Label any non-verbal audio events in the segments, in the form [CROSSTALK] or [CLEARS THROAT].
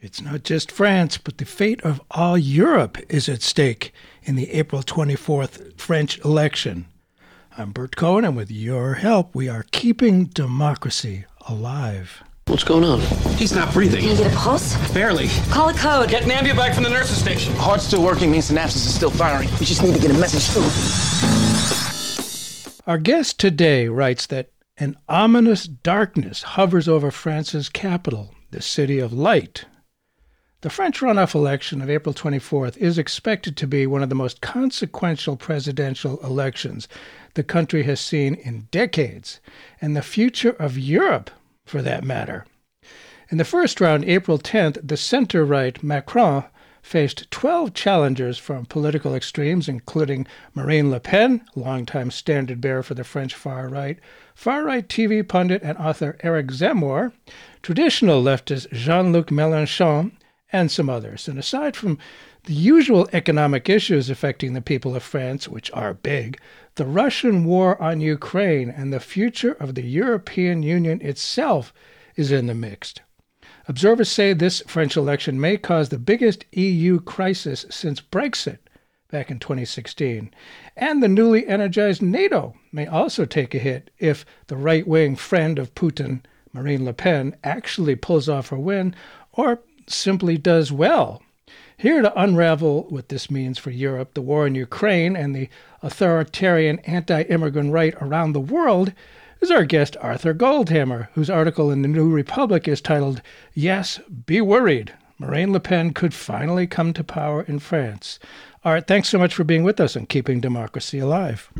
It's not just France, but the fate of all Europe is at stake in the April 24th French election. I'm Bert Cohen, and with your help, we are keeping democracy alive. What's going on? He's not breathing. Can you get a pulse? Barely. Call a code. Get Nambia back from the nurse's station. Heart's still working means synapses is still firing. We just need to get a message through. Our guest today writes that an ominous darkness hovers over France's capital, the City of Light, the French runoff election of April 24th is expected to be one of the most consequential presidential elections the country has seen in decades, and the future of Europe, for that matter. In the first round, April 10th, the center right Macron faced 12 challengers from political extremes, including Marine Le Pen, longtime standard bearer for the French far right, far right TV pundit and author Eric Zemmour, traditional leftist Jean Luc Mélenchon, and some others. And aside from the usual economic issues affecting the people of France, which are big, the Russian war on Ukraine and the future of the European Union itself is in the mix. Observers say this French election may cause the biggest EU crisis since Brexit back in 2016. And the newly energized NATO may also take a hit if the right wing friend of Putin, Marine Le Pen, actually pulls off her win, or simply does well. Here to unravel what this means for Europe, the war in Ukraine, and the authoritarian anti immigrant right around the world is our guest Arthur Goldhammer, whose article in the New Republic is titled, Yes, Be Worried. Marine Le Pen could finally come to power in France. Art, thanks so much for being with us and keeping democracy alive.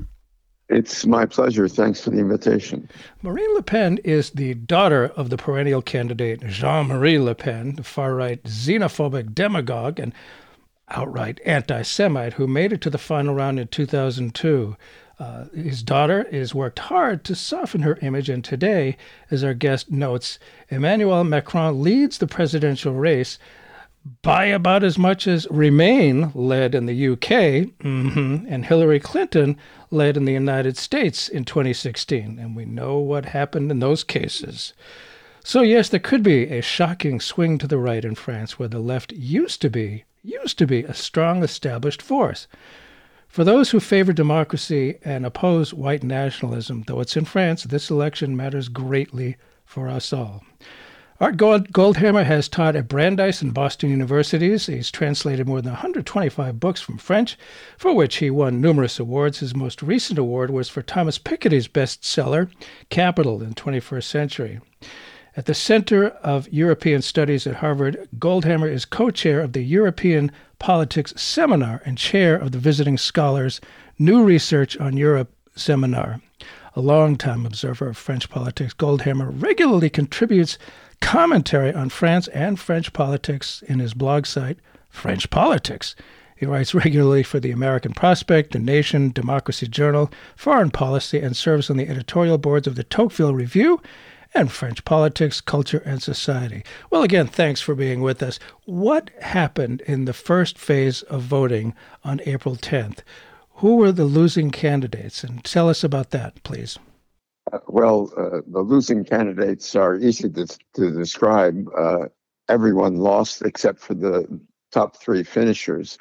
It's my pleasure. Thanks for the invitation. Marine Le Pen is the daughter of the perennial candidate Jean Marie Le Pen, the far right xenophobic demagogue and outright anti Semite who made it to the final round in 2002. Uh, his daughter has worked hard to soften her image, and today, as our guest notes, Emmanuel Macron leads the presidential race by about as much as Remain led in the UK mm-hmm, and Hillary Clinton led in the United States in 2016. And we know what happened in those cases. So, yes, there could be a shocking swing to the right in France where the left used to be, used to be a strong established force. For those who favor democracy and oppose white nationalism, though it's in France, this election matters greatly for us all. Art Gold, Goldhammer has taught at Brandeis and Boston universities. He's translated more than 125 books from French, for which he won numerous awards. His most recent award was for Thomas Piketty's bestseller, Capital in the 21st Century. At the Center of European Studies at Harvard, Goldhammer is co chair of the European Politics Seminar and chair of the Visiting Scholars New Research on Europe seminar. A longtime observer of French politics, Goldhammer regularly contributes commentary on France and French politics in his blog site, French Politics. He writes regularly for the American Prospect, The Nation, Democracy Journal, Foreign Policy, and serves on the editorial boards of the Tocqueville Review and French Politics, Culture, and Society. Well, again, thanks for being with us. What happened in the first phase of voting on April 10th? Who were the losing candidates? And tell us about that, please. Uh, well, uh, the losing candidates are easy to, to describe. Uh, everyone lost except for the top three finishers.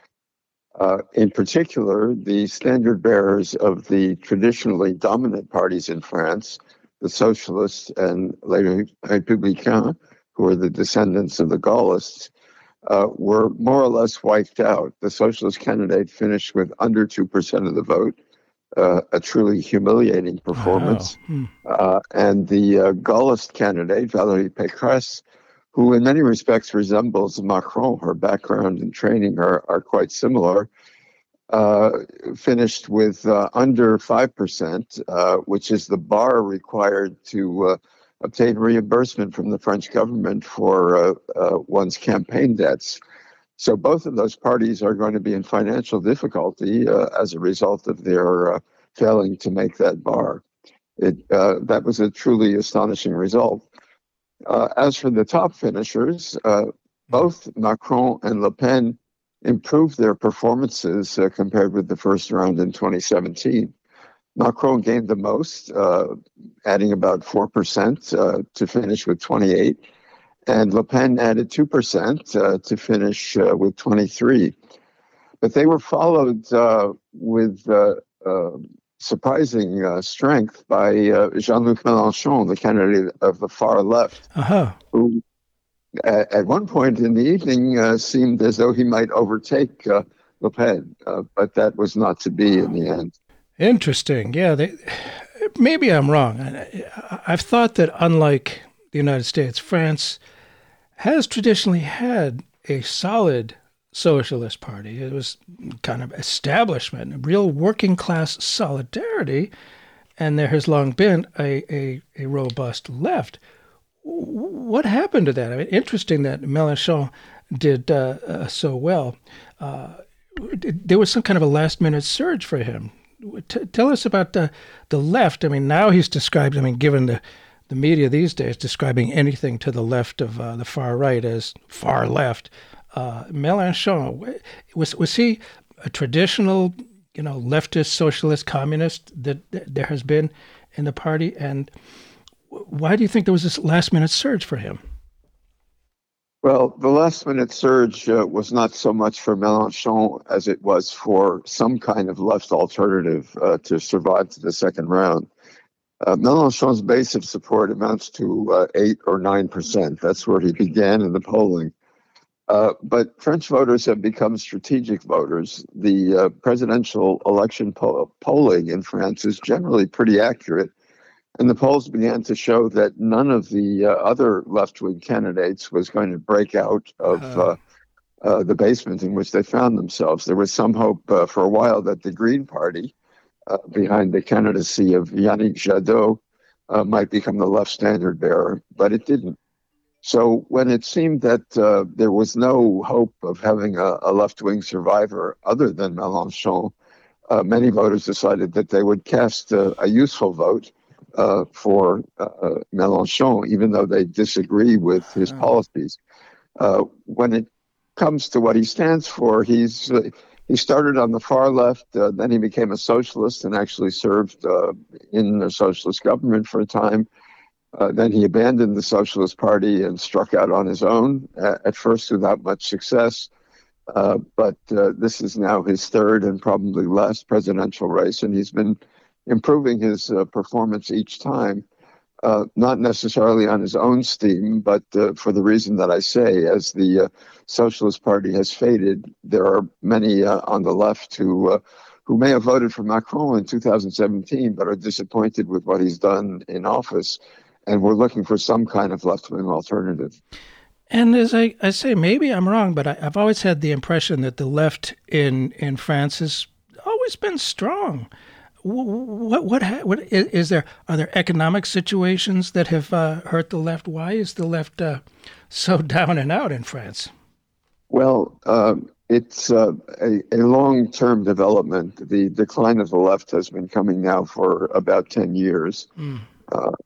Uh, in particular, the standard bearers of the traditionally dominant parties in France, the Socialists and Les Républicains, who are the descendants of the Gaullists, uh, were more or less wiped out. The Socialist candidate finished with under 2% of the vote uh, a truly humiliating performance. Wow. Hmm. Uh, and the uh, Gaullist candidate, Valérie Pécresse, who in many respects resembles Macron, her background and training are, are quite similar, uh, finished with uh, under 5%, uh, which is the bar required to obtain reimbursement from the French government for one's campaign debts. So both of those parties are going to be in financial difficulty uh, as a result of their uh, failing to make that bar. It, uh, that was a truly astonishing result. Uh, as for the top finishers, uh, both Macron and Le Pen improved their performances uh, compared with the first round in 2017. Macron gained the most, adding about 4% to finish with 28 and Le Pen added 2% uh, to finish uh, with 23. But they were followed uh, with uh, uh, surprising uh, strength by Jean-Luc Mélenchon, the candidate of the far left, uh-huh. who at, at, one point in the evening seemed as though he might overtake Le Pen, but that was not to be in the end. Interesting. Yeah, they, maybe I'm wrong. I've thought that unlike the United States, France has traditionally had a solid socialist party. It was kind of establishment, real working class solidarity, and there has long been a, a, a robust left. What happened to that? I mean, interesting that Mélenchon did uh, uh, so well. Uh, there was some kind of a last minute surge for him. T- tell us about the, the left. I mean, now he's described, I mean, given the the media these days describing anything to the left of uh, the far right as far left. Uh, Mélenchon was was he a traditional, you know, leftist, socialist, communist that, that there has been in the party, and why do you think there was this last minute surge for him? Well, the last minute surge uh, was not so much for Mélenchon as it was for some kind of left alternative uh, to survive to the second round. Uh, Mélenchon's base of support amounts to uh, 8 or 9%. That's where he began in the polling. Uh, but French voters have become strategic voters. The uh, presidential election po- polling in France is generally pretty accurate. And the polls began to show that none of the uh, other left wing candidates was going to break out of uh, the basement in which they found themselves. There was some hope for a while that the Green Party, uh, behind the candidacy of Yannick Jadot uh, might become the left standard bearer, but it didn't. So when it seemed that uh, there was no hope of having a, a left wing survivor other than Mélenchon, uh, many voters decided that they would cast a useful vote uh, for Mélenchon, even though they disagree with his policies. when it comes to what he stands for, he's he started on the far left, uh, then he became a socialist and actually served uh, in a socialist government for a time. Uh, then he abandoned the Socialist Party and struck out on his own, at first without much success. Uh, but uh, this is now his third and probably last presidential race, and he's been improving his uh, performance each time uh, not necessarily on his own steam, but uh, for the reason that I say, as the uh, Socialist Party has faded, there are many uh, on the left who uh, who may have voted for Macron in 2017, but are disappointed with what he's done in office, and we're looking for some kind of left-wing alternative. And as I, I say, maybe I'm wrong, but I, have always had the impression that the left in, in France has always been strong what, what, what is there? Are there economic situations that have uh, hurt the left? Why is the left uh, so [LAUGHS] down and out in France? Well, uh, it's uh, a, a long term development. The decline of the left has been coming now for about 10 years, mm.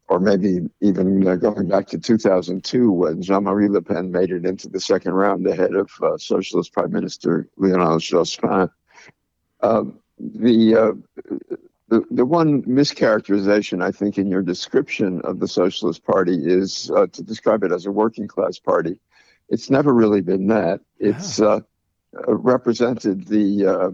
or maybe even uh, going back to 2002 when Jean Marie Le Pen made it into the second round ahead of Socialist Prime Minister Lionel Jospin. Um, the uh, the, the one mischaracterization I think in your description of the Socialist Party is uh, to describe it as a working class party. It's never really been that. It's uh, uh, represented the uh,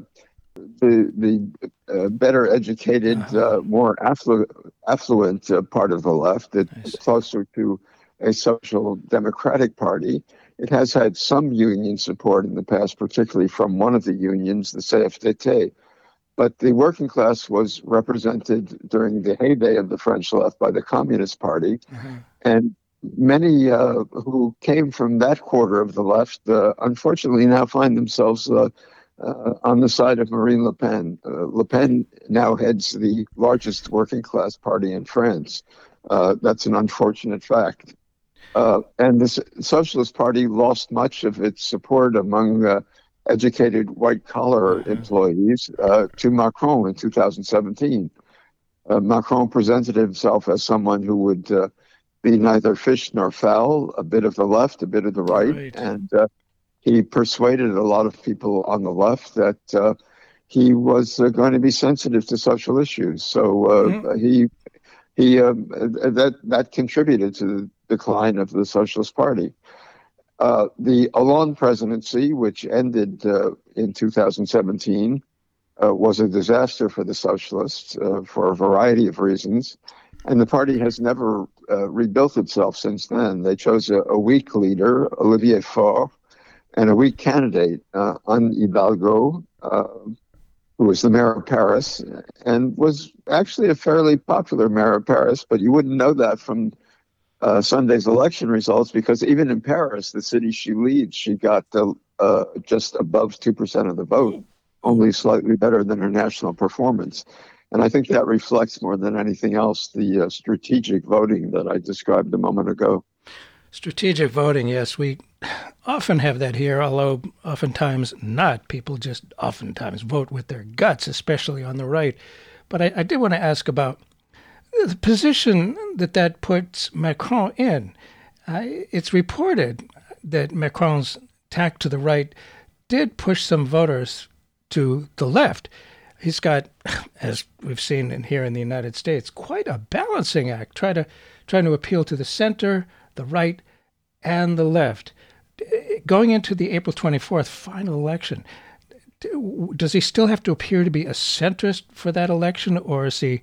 the the uh, better educated, uh-huh. more affluent affluent part of the left. It's closer to a social democratic party. It has had some union support in the past, particularly from one of the unions, the CFDT but the working class was represented during the heyday of the French left by the Communist Party. Mm-hmm. And many uh, who came from that quarter of the left uh, unfortunately now find themselves uh, uh on the side of Marine Le Pen. Uh, Le Pen now heads the largest working class party in France. Uh, that's an unfortunate fact. and the Socialist Party lost much of its support among educated white collar mm-hmm. employees uh, to Macron in 2017. Uh, Macron presented himself as someone who would uh, be neither fish nor fowl, a bit of the left, a bit of the right, right. and uh, he persuaded a lot of people on the left that uh, he was uh, going to be sensitive to social issues. So mm-hmm. he he um, that that contributed to the decline of the Socialist Party. Uh, the Hollande presidency, which ended uh, in 2017, uh, was a disaster for the socialists uh, for a variety of reasons. And the party has never uh, rebuilt itself since then. They chose a, a weak leader, Olivier Faure, and a weak candidate, uh, Anne Hidalgo, who was the mayor of Paris and was actually a fairly popular mayor of Paris, but you wouldn't know that from uh, Sunday's election results because even in Paris, the city she leads, she got uh, just above 2% of the vote, only slightly better than her national performance. And I think that reflects more than anything else the uh, strategic voting that I described a moment ago. Strategic voting, yes, we often have that here, although oftentimes not. People just oftentimes vote with their guts, especially on the right. But I, I did want to ask about the position that that puts Macron in. Uh, it's reported that Macron's tack to the right did push some voters to the left. He's got, [LAUGHS] as we've seen in, here in the United States, quite a balancing act, try to, trying to appeal to the center, the right, and the left. Going into the April 24th final election, does he still have to appear to be a centrist for that election, or is he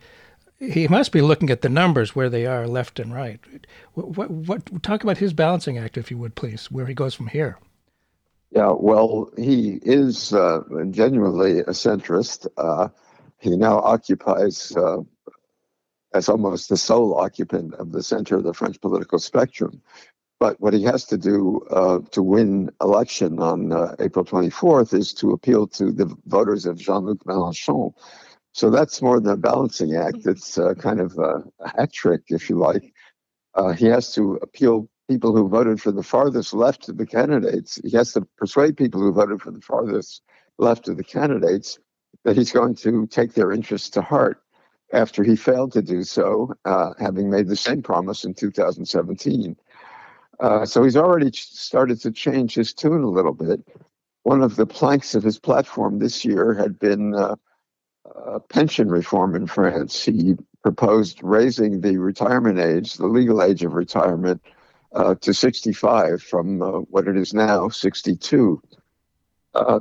he must be looking at the numbers where they are left and right. What, what, what, talk about his balancing act, if you would, please, where he goes from here. Yeah, well, he is uh, genuinely a centrist. Uh, he now occupies, uh, as almost the sole occupant of the center of the French political spectrum. But what he has to do uh, to win election on uh, April 24th is to appeal to the voters of Jean-Luc Mélenchon, so that's more than a balancing act. Mm-hmm. It's uh, kind of a, hat trick, if you like. Uh, he has to appeal people who voted for the farthest left of the candidates. He has to persuade people who voted for the farthest left of the candidates that he's going to take their interests to heart after he failed to do so, uh, having made the same promise in 2017. Uh, so he's already started to change his tune a little bit. One of the planks of his platform this year had been uh, uh, pension reform in France. He proposed raising the retirement age, the legal age of retirement, uh, to 65 from uh, what it is now, 62. Uh,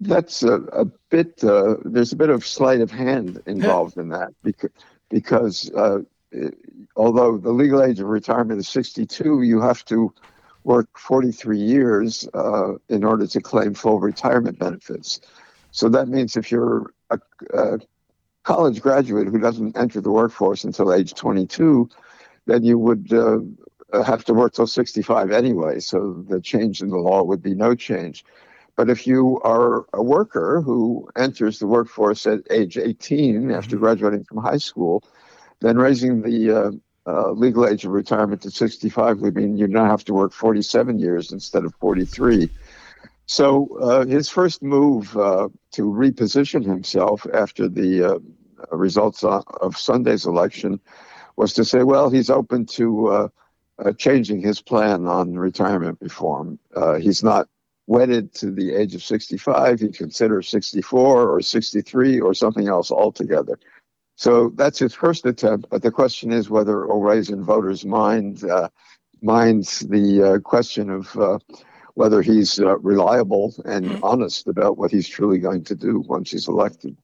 that's a, a bit, uh, there's a bit of sleight of hand involved in that because, because uh, although the legal age of retirement is 62, you have to work 43 years in order to claim full retirement benefits. So that means if you're a, a college graduate who doesn't enter the workforce until age 22, then you would uh, have to work till 65 anyway. So the change in the law would be no change. But if you are a worker who enters the workforce at age 18 after mm-hmm. graduating from high school, then raising the uh, uh, legal age of retirement to 65 would mean you now have to work 47 years instead of 43. So uh, his first move uh, to reposition himself after the uh, results of Sunday's election was to say, well, he's open to uh, uh, changing his plan on retirement reform. Uh, he's not wedded to the age of 65. He considers 64 or 63 or something else altogether. So that's his first attempt. But the question is whether it voters' mind, minds the question of whether he's uh, reliable and mm-hmm. honest about what he's truly going to do once he's elected.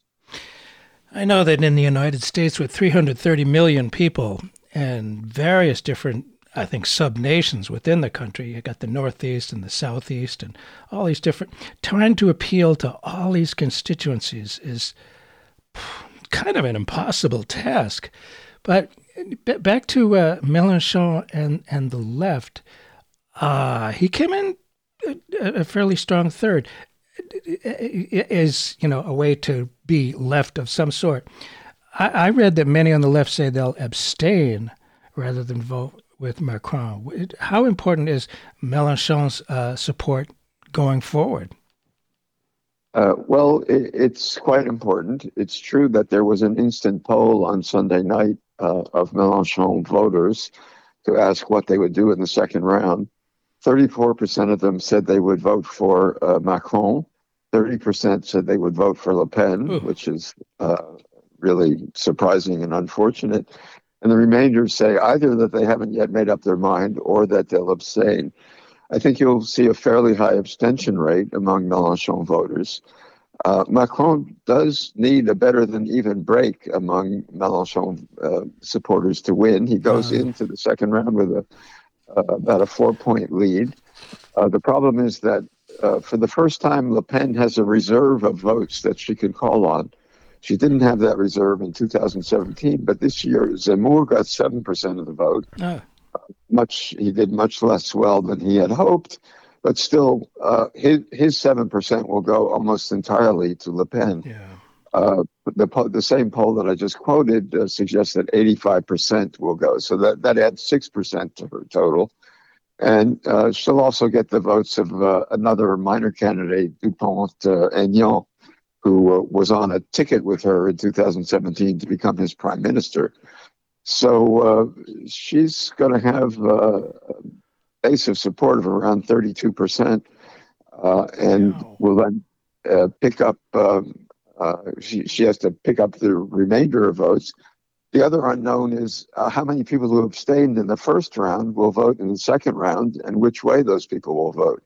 I know that in the United States, with 330 million people and various different, I think, sub nations within the country, you got the Northeast and the Southeast and all these different, trying to appeal to all these constituencies is kind of an impossible task. But back to uh, Mélenchon and, and the left, uh, he came in a fairly strong third is you know a way to be left of some sort. I, I, read that many on the left say they'll abstain rather than vote with Macron. How important is Mélenchon's uh, support going forward? Uh, well, it, it's quite important. It's true that there was an instant poll on Sunday night uh, of Mélenchon voters to ask what they would do in the second round. 34% of them said they would vote for uh, Macron. 30% said they would vote for Le Pen, Ooh. which is uh, really surprising and unfortunate. And the remainder say either that they haven't yet made up their mind or that they'll abstain. I think you'll see a fairly high abstention rate among Mélenchon voters. Uh, Macron does need a better than even break among Mélenchon uh, supporters to win. He goes uh. into the second round with a uh, about a four point lead. Uh, the problem is that uh, for the first time, Le Pen has a reserve of votes that she can call on. She didn't have that reserve in 2017, but this year Zemmour got seven percent of the vote. Oh. Much he did much less well than he had hoped but still, uh, his his seven percent will go almost entirely to Le Pen. Yeah. Uh, the the same poll that I just quoted uh, suggests that 85% will go, so that that adds six percent to her total, and uh, she'll also get the votes of uh, another minor candidate, Dupont uh, Aignan, who uh, was on a ticket with her in 2017 to become his prime minister. So she's going to have a base of support of around 32%, uh, and wow. will then uh, pick up, uh, uh, she, she has to pick up the remainder of votes. The other unknown is uh, how many people who abstained in the first round will vote in the second round and which way those people will vote.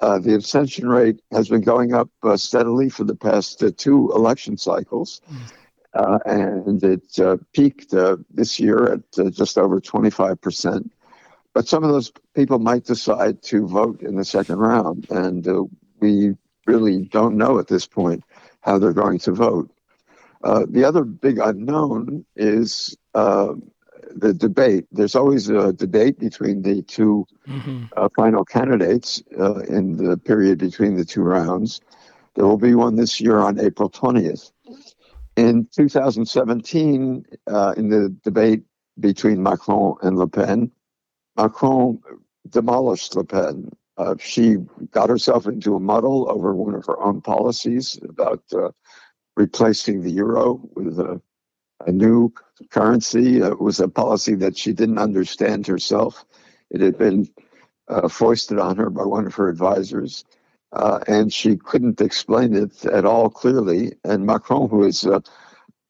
Uh, the abstention rate has been going up steadily for the past two election cycles. Mm. and it peaked this year at just over 25 percent. But some of those people might decide to vote in the second round, and uh, we really don't know at this point how they're going to vote. Uh, the other big unknown is uh, the debate. There's always a debate between the 2 mm-hmm. Uh, final candidates uh, in the period between the two rounds. There will be one this year on April 20th. In 2017, uh, in the debate between Macron and Le Pen, Macron demolished Le Pen. Uh, she got herself into a muddle over one of her own policies about uh, replacing the euro with a, a new currency. Uh, it was a policy that she didn't understand herself. It had been uh, foisted on her by one of her advisors, uh, and she couldn't explain it at all clearly. And Macron, who is uh,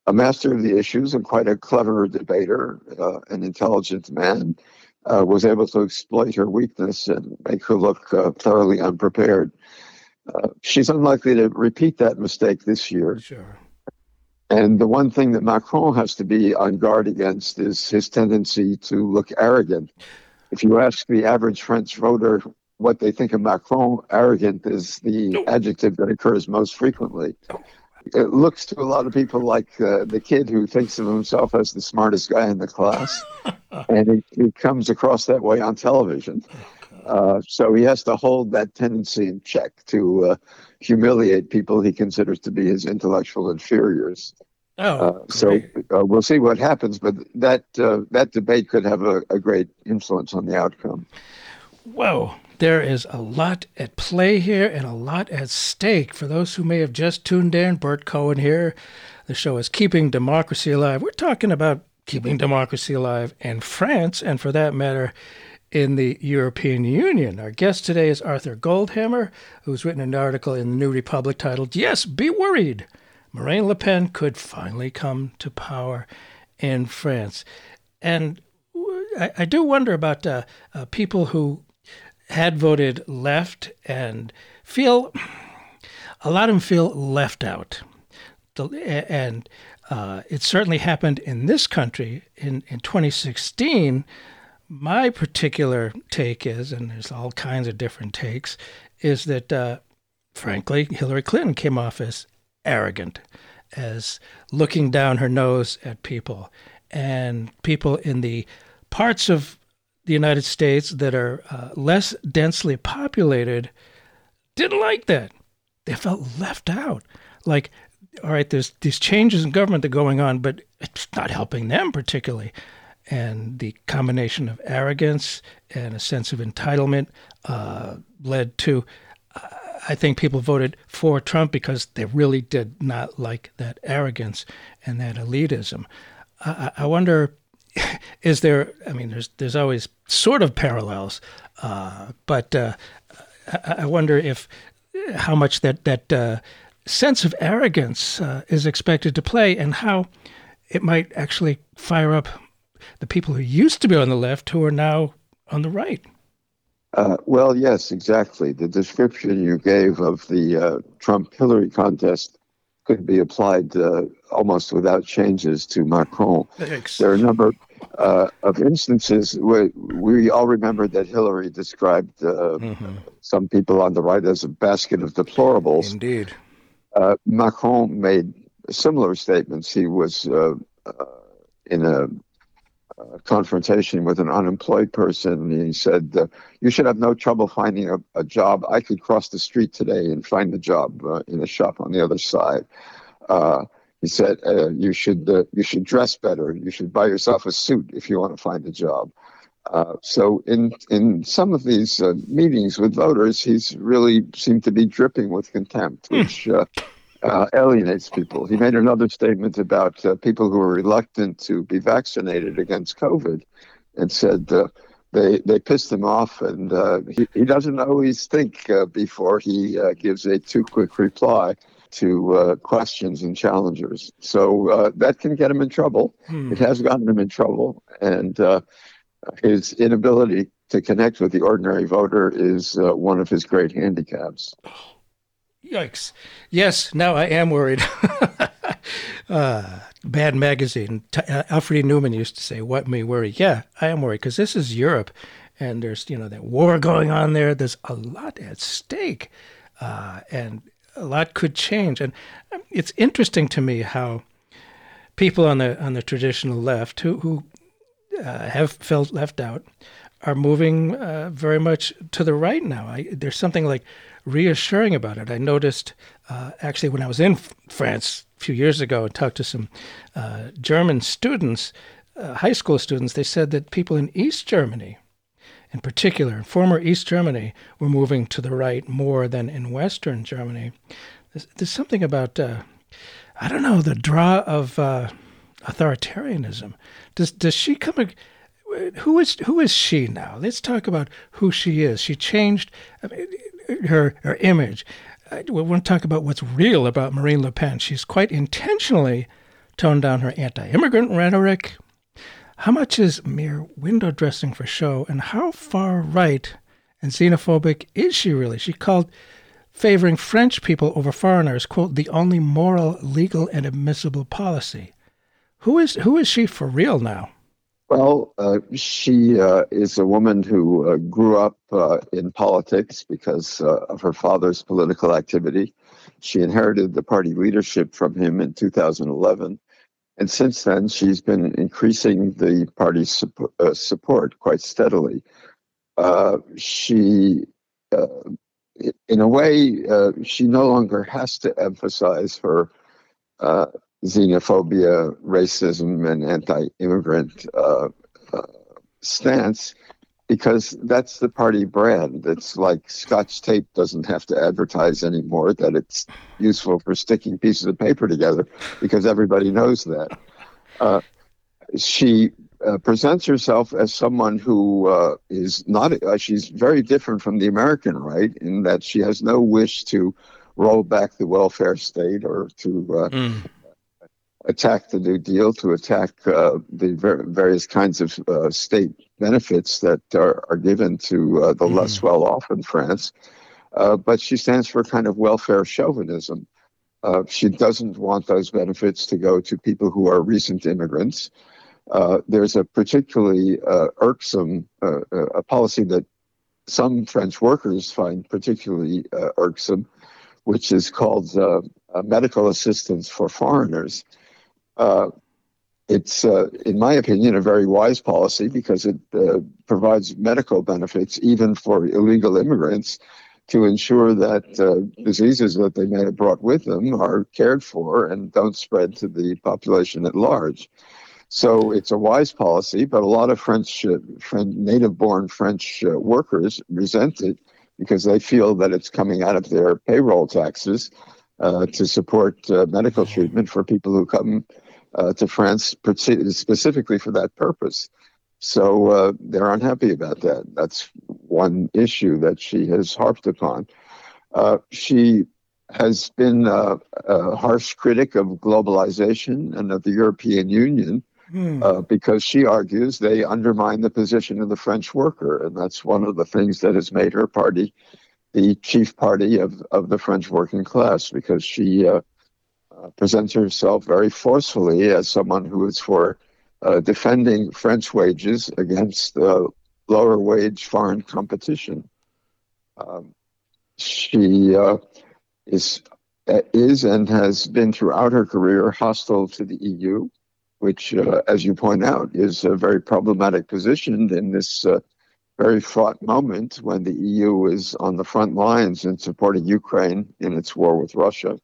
a master of the issues and quite a clever debater, an intelligent man, uh, was able to exploit her weakness and make her look uh, thoroughly unprepared. Uh, she's unlikely to repeat that mistake this year. Sure. And the one thing that Macron has to be on guard against is his tendency to look arrogant. If you ask the average French voter what they think of Macron, arrogant is the adjective that occurs most frequently it looks to a lot of people like uh, the kid who thinks of himself as the smartest guy in the class, [LAUGHS] and he, he, comes across that way on television. Uh, so he has to hold that tendency in check to uh, humiliate people he considers to be his intellectual inferiors. Oh, uh, so uh, we'll see what happens, but that uh, that debate could have a, a great influence on the outcome. Whoa. There is a lot at play here and a lot at stake. For those who may have just tuned in, Bert Cohen here. The show is Keeping Democracy Alive. We're talking about keeping democracy alive in France, and for that matter, in the European Union. Our guest today is Arthur Goldhammer, who's written an article in the New Republic titled, Yes, Be Worried! Marine Le Pen could finally come to power in France. And I, I do wonder about uh, uh, people who had voted left and feel a lot of them feel left out. And uh, it certainly happened in this country in, in 2016. My particular take is, and there's all kinds of different takes, is that uh, frankly, Hillary Clinton came off as arrogant, as looking down her nose at people. And people in the parts of the United States that are uh, less densely populated didn't like that. They felt left out. Like, all right, there's these changes in government that are going on, but it's not helping them particularly. And the combination of arrogance and a sense of entitlement uh, led to, uh, I think people voted for Trump because they really did not like that arrogance and that elitism. I, I wonder [LAUGHS] is there? I mean, there's there's always sort of parallels, uh, but uh, I, I, wonder if how much that that uh, sense of arrogance uh, is expected to play, and how it might actually fire up the people who used to be on the left who are now on the right. Uh, well, yes, exactly. The description you gave of the uh, Trump Hillary contest could be applied uh, almost without changes to Macron. Thanks. There are a number uh, of instances where we all remember that Hillary described uh, Mhm. some people on the right as a basket of deplorables. Indeed. Uh, Macron made similar statements. He was uh, uh, in a, confrontation with an unemployed person, and he said, uh, "You should have no trouble finding a, a job. I could cross the street today and find a job uh, in a shop on the other side." Uh, he said, uh, "You should uh, you should dress better. You should buy yourself a suit if you want to find a job." Uh, so in in some of these uh, meetings with voters, he's really seemed to be dripping with contempt, which uh, uh, alienates people. He made another statement about uh, people who are reluctant to be vaccinated against COVID, and said uh, they they pissed him off, and uh, he he doesn't always think uh, before he uh, gives a too quick reply to uh, questions and challengers. So uh, that can get him in trouble. Hmm. It has gotten him in trouble, and uh, his inability to connect with the ordinary voter is uh, one of his great handicaps. Yikes. Yes, now I am worried. [LAUGHS] uh, Mad magazine. T- uh, Alfred. Neuman used to say, What may worry? Yeah, I am worried because this is Europe and there's, you know, that war going on there. There's a lot at stake uh, and a lot could change. And um, it's interesting to me how people on the on the traditional left who, who uh, have felt left out are moving uh, very much to the right now. I, there's something like reassuring about it. I noticed uh, actually when I was in France a few years ago and talked to some uh, German students, uh, high school students, they said that people in East Germany, in particular, former East Germany, were moving to the right more than in Western Germany. There's, there's something about, uh, I don't know, the draw of uh, authoritarianism. Does does she come? Who is who is she now? Let's talk about who she is. She changed I mean, her her image. We want to talk about what's real about Marine Le Pen. She's quite intentionally toned down her anti-immigrant rhetoric. How much is mere window dressing for show, and how far right and xenophobic is she really? She called favoring French people over foreigners, quote, the only moral, legal, and admissible policy. Who is who is she for real now? Well, uh, she uh, is a woman who uh, grew up uh, in politics because uh, of her father's political activity. She inherited the party leadership from him in 2011. And since then, she's been increasing the party's suppo- uh, support quite steadily. She, in a way, she no longer has to emphasize her xenophobia, racism, and anti-immigrant uh, uh, stance because that's the party brand. It's like Scotch tape doesn't have to advertise anymore that it's useful for sticking pieces of paper together because everybody knows that. Uh, she uh, presents herself as someone who uh, is not, uh, she's very different from the American right in that she has no wish to roll back the welfare state or to uh, attack the New Deal, to attack uh, the ver- various kinds of uh, state benefits that are, are given to uh, the less well off in France. Uh, but she stands for kind of welfare chauvinism. Uh, she doesn't want those benefits to go to people who are recent immigrants. Uh, there's a particularly uh, irksome a policy that some French workers find particularly uh, irksome, which is called medical assistance for foreigners. Uh, it's, uh, in my opinion, a very wise policy because it uh, provides medical benefits even for illegal immigrants to ensure that uh, diseases that they may have brought with them are cared for and don't spread to the population at large. So it's a wise policy, but a lot of French, uh, French native-born French uh, workers resent it because they feel that it's coming out of their payroll taxes uh, to support uh, medical treatment for people who come uh, to France specifically for that purpose. So uh, they're unhappy about that. That's one issue that she has harped upon. Uh, she has been uh, a harsh critic of globalization and of the European Union, hmm. uh, because she argues they undermine the position of the French worker. And that's one of the things that has made her party the chief party of, of the French working class, because she uh, presents herself very forcefully as someone who is for uh, defending French wages against lower wage foreign competition. Um, she uh, is is and has been throughout her career hostile to the EU, which, uh, as you point out, is a very problematic position in this uh, very fraught moment when the EU is on the front lines in supporting Ukraine in its war with Russia.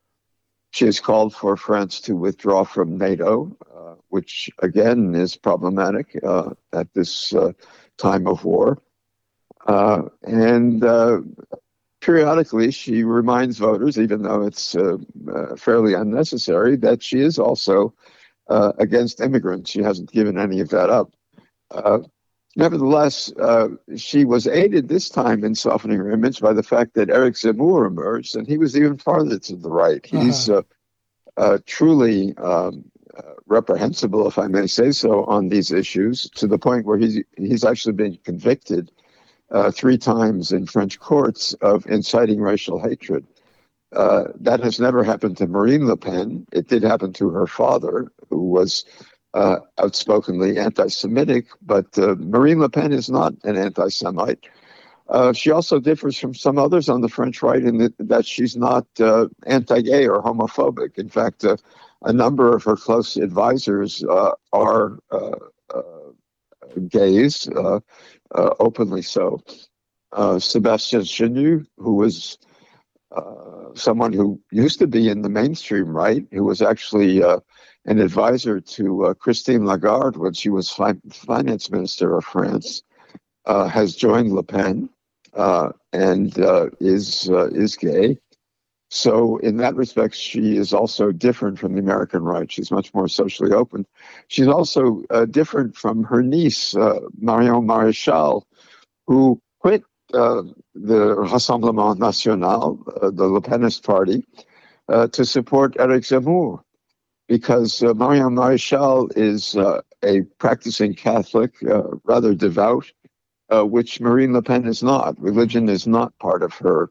She has called for France to withdraw from NATO, uh, which again is problematic uh, at this uh, time of war. Uh, and periodically she reminds voters, even though it's uh, uh, fairly unnecessary, that she is also uh, against immigrants. She hasn't given any of that up. Uh, nevertheless, uh, she was aided this time in softening her image by the fact that Eric Zemmour emerged, and he was even farther to the right. Uh-huh. He's uh-huh. truly um, reprehensible, if I may say so, on these issues, to the point where he's, he's actually been convicted uh, three times in French courts of inciting racial hatred. Uh, that has never happened to Marine Le Pen. It did happen to her father, who was uh, outspokenly anti Semitic, but uh, Marine Le Pen is not an anti Semite. Uh, she also differs from some others on the French right in the, that she's not uh, anti gay or homophobic. In fact, a number of her close advisors are gays uh, openly so. Uh, Sébastien Chenu, who was uh, someone who used to be in the mainstream right, who was actually uh, an advisor to uh, Christine Lagarde when she was fi- finance minister of France, uh, has joined Le Pen and is is gay. So, in that respect, she is also different from the American right. She's much more socially open. She's also uh, different from her niece, uh, Marion Maréchal, who quit uh, the Rassemblement National, uh, the Le Penist party, uh, to support Eric Zemmour, because uh, Marion Maréchal is a practicing Catholic, rather devout, which Marine Le Pen is not. Religion is not part of her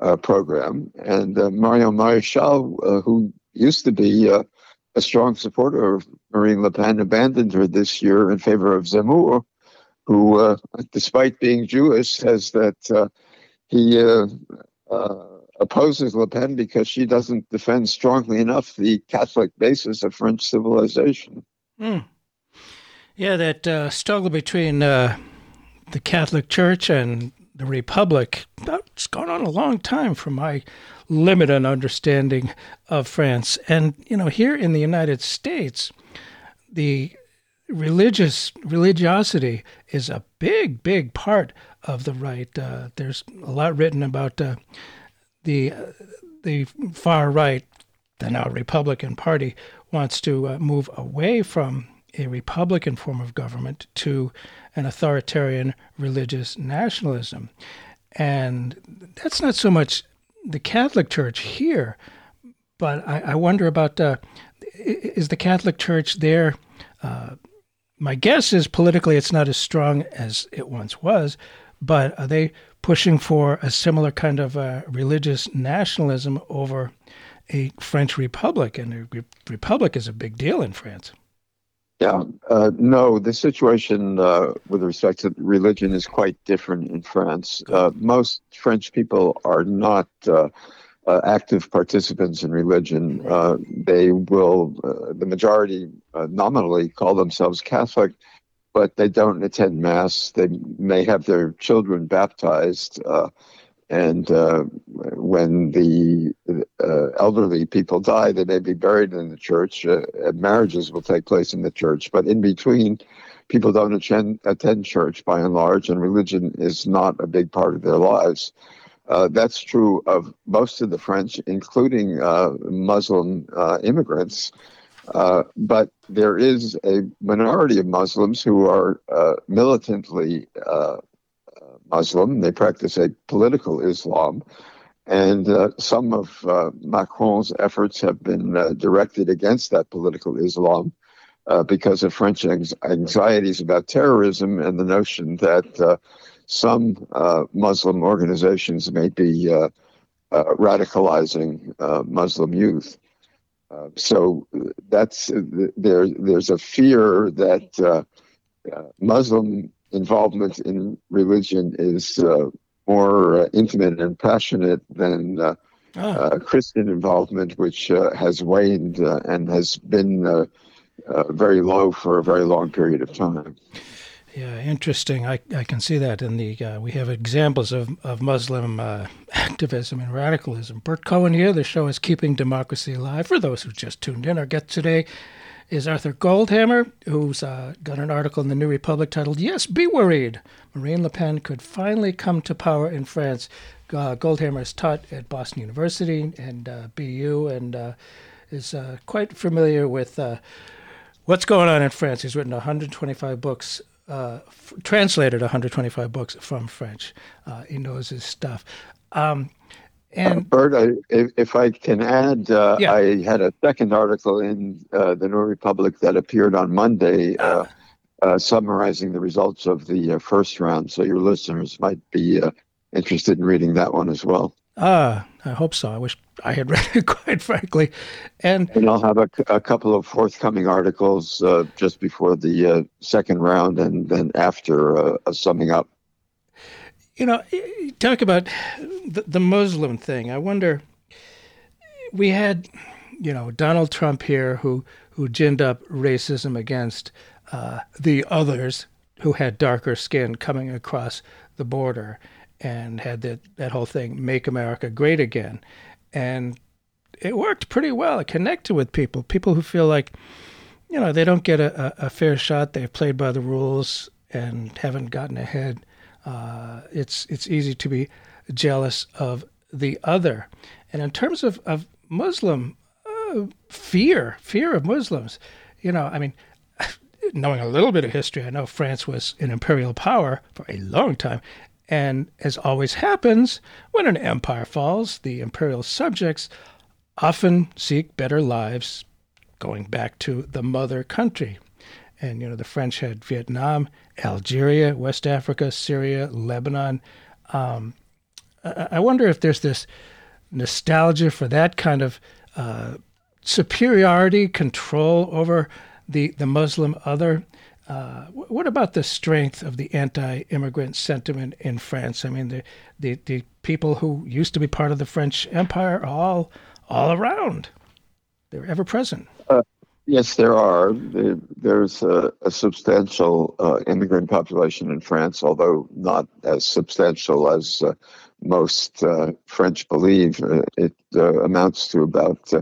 uh, program. And uh, Marion Maréchal, uh, who used to be uh, a strong supporter of Marine Le Pen, abandoned her this year in favor of Zemmour, who, uh, despite being Jewish, says that uh, he opposes Le Pen because she doesn't defend strongly enough the Catholic basis of French civilization. Mm. Yeah, that struggle between the Catholic Church and the Republic, it's gone on a long time from my limited understanding of France. And, you know, here in the United States, the religious religiosity is a big, big part of the right. Uh, there's a lot written about uh, the the far right, the now Republican Party, wants to uh, move away from a republican form of government to an authoritarian religious nationalism. And that's not so much the Catholic Church here, but I, I wonder about uh, is the Catholic Church there? Uh, my guess is politically it's not as strong as it once was, but are they pushing for a similar kind of uh, religious nationalism over a French republic? And a re- republic is a big deal in France. Yeah, uh, no, the situation uh, with respect to religion is quite different in France. Uh, most French people are not uh, uh, active participants in religion. Uh, they will, the majority nominally call themselves Catholic, but they don't attend Mass. They may have their children baptized and uh, when the uh, elderly people die, they may be buried in the church. Uh, marriages will take place in the church, but in between, people don't attend, attend church by and large, and religion is not a big part of their lives. Uh, that's true of most of the French, including uh, Muslim uh, but there is a minority of Muslims who are militantly Muslim. They practice a political Islam. And uh, some of uh, Macron's efforts have been uh, directed against that political Islam. uh, because of French anxieties about terrorism and the notion that uh, some uh, Muslim organizations may be uh, uh, radicalizing Muslim youth. Uh, so uh, that's uh, there. There's a fear that Muslim involvement in religion is more intimate and passionate than. Oh. Christian involvement, which has waned and has been uh, very low for a very long period of time. Yeah, interesting. I, I can see that in the uh, we have examples of of Muslim uh, [LAUGHS] activism and radicalism. Bert Cohen here. The show is keeping democracy alive. For those who just tuned in, our guest today is Arthur Goldhammer, who's uh, got an article in the New Republic titled "Yes, Be Worried: Marine Le Pen Could Finally Come to Power in France." Uh, Goldhammer is taught at Boston University and uh, BU and is quite familiar with what's going on in France. He's written 125 books, uh, f- translated 125 books from French. Uh, he knows his stuff. Um, and uh, Bert, I, if, if, I can add, uh, yeah. I had a second article in uh, the New Republic that appeared on Monday. Uh, summarizing the results of the first round, so your listeners might be interested in reading that one as well. Ah, I hope so. I wish I had [LAUGHS] read it, quite frankly. And, and I'll have a, a couple of forthcoming articles uh, just before the uh, second round and then after uh, a summing up. You know, talk about the, the Muslim thing. I wonder, we had, you know, Donald Trump here who, who ginned up racism against uh, the others who had darker skin coming across the border and had that, that whole thing, Make America Great Again. And it worked pretty well. It connected with people, people who feel like, you know, they don't get a, a fair shot. They've played by the rules and haven't gotten ahead. Uh, it's it's easy to be jealous of the other. And in terms of, of Muslim uh, fear, fear of Muslims, you know, I mean, [LAUGHS] knowing a little bit of history, I know France was an imperial power for a long time, and as always happens, when an empire falls, the imperial subjects often seek better lives going back to the mother country. And, you know, the French had Vietnam, Algeria, West Africa, Syria, Lebanon. Um, I wonder if there's this nostalgia for that kind of uh, superiority, control over the, the Muslim other uh, what about the strength of the anti-immigrant sentiment in France? I mean, the, the, the people who used to be part of the French Empire are all all around. They're ever present. Uh, yes, there are. there's a, a substantial uh, immigrant population in France, although not as substantial as uh, most uh, French believe. it amounts to about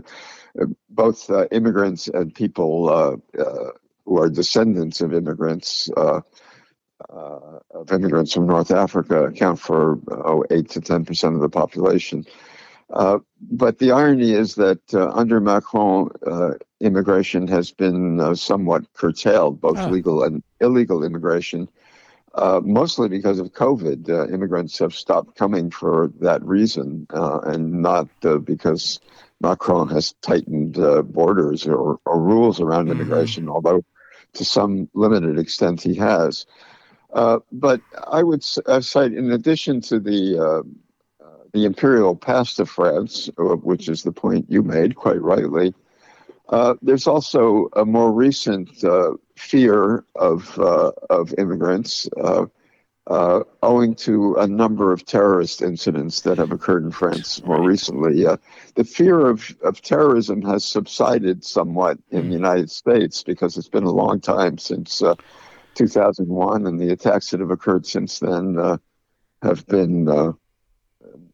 both immigrants and people who are descendants of immigrants uh, uh, of immigrants from North Africa account for eight to ten percent of the population. Uh, but the irony is that uh, under Macron, uh, immigration has been uh, somewhat curtailed, both oh. legal and illegal immigration. mostly because of COVID, immigrants have stopped coming for that reason, and not because Macron has tightened borders or, or, rules around mm-hmm. immigration. Although to some limited extent he has. Uh, but I would uh, cite, in addition to the uh, uh, the imperial past of France, uh, which is the point you made quite rightly, there's also a more recent fear of of immigrants uh, owing to a number of terrorist incidents that have occurred in France more recently. Uh, the fear of, of terrorism has subsided somewhat in the United States because it's been a long time since uh, 2001, and the attacks that have occurred since then uh, have been uh,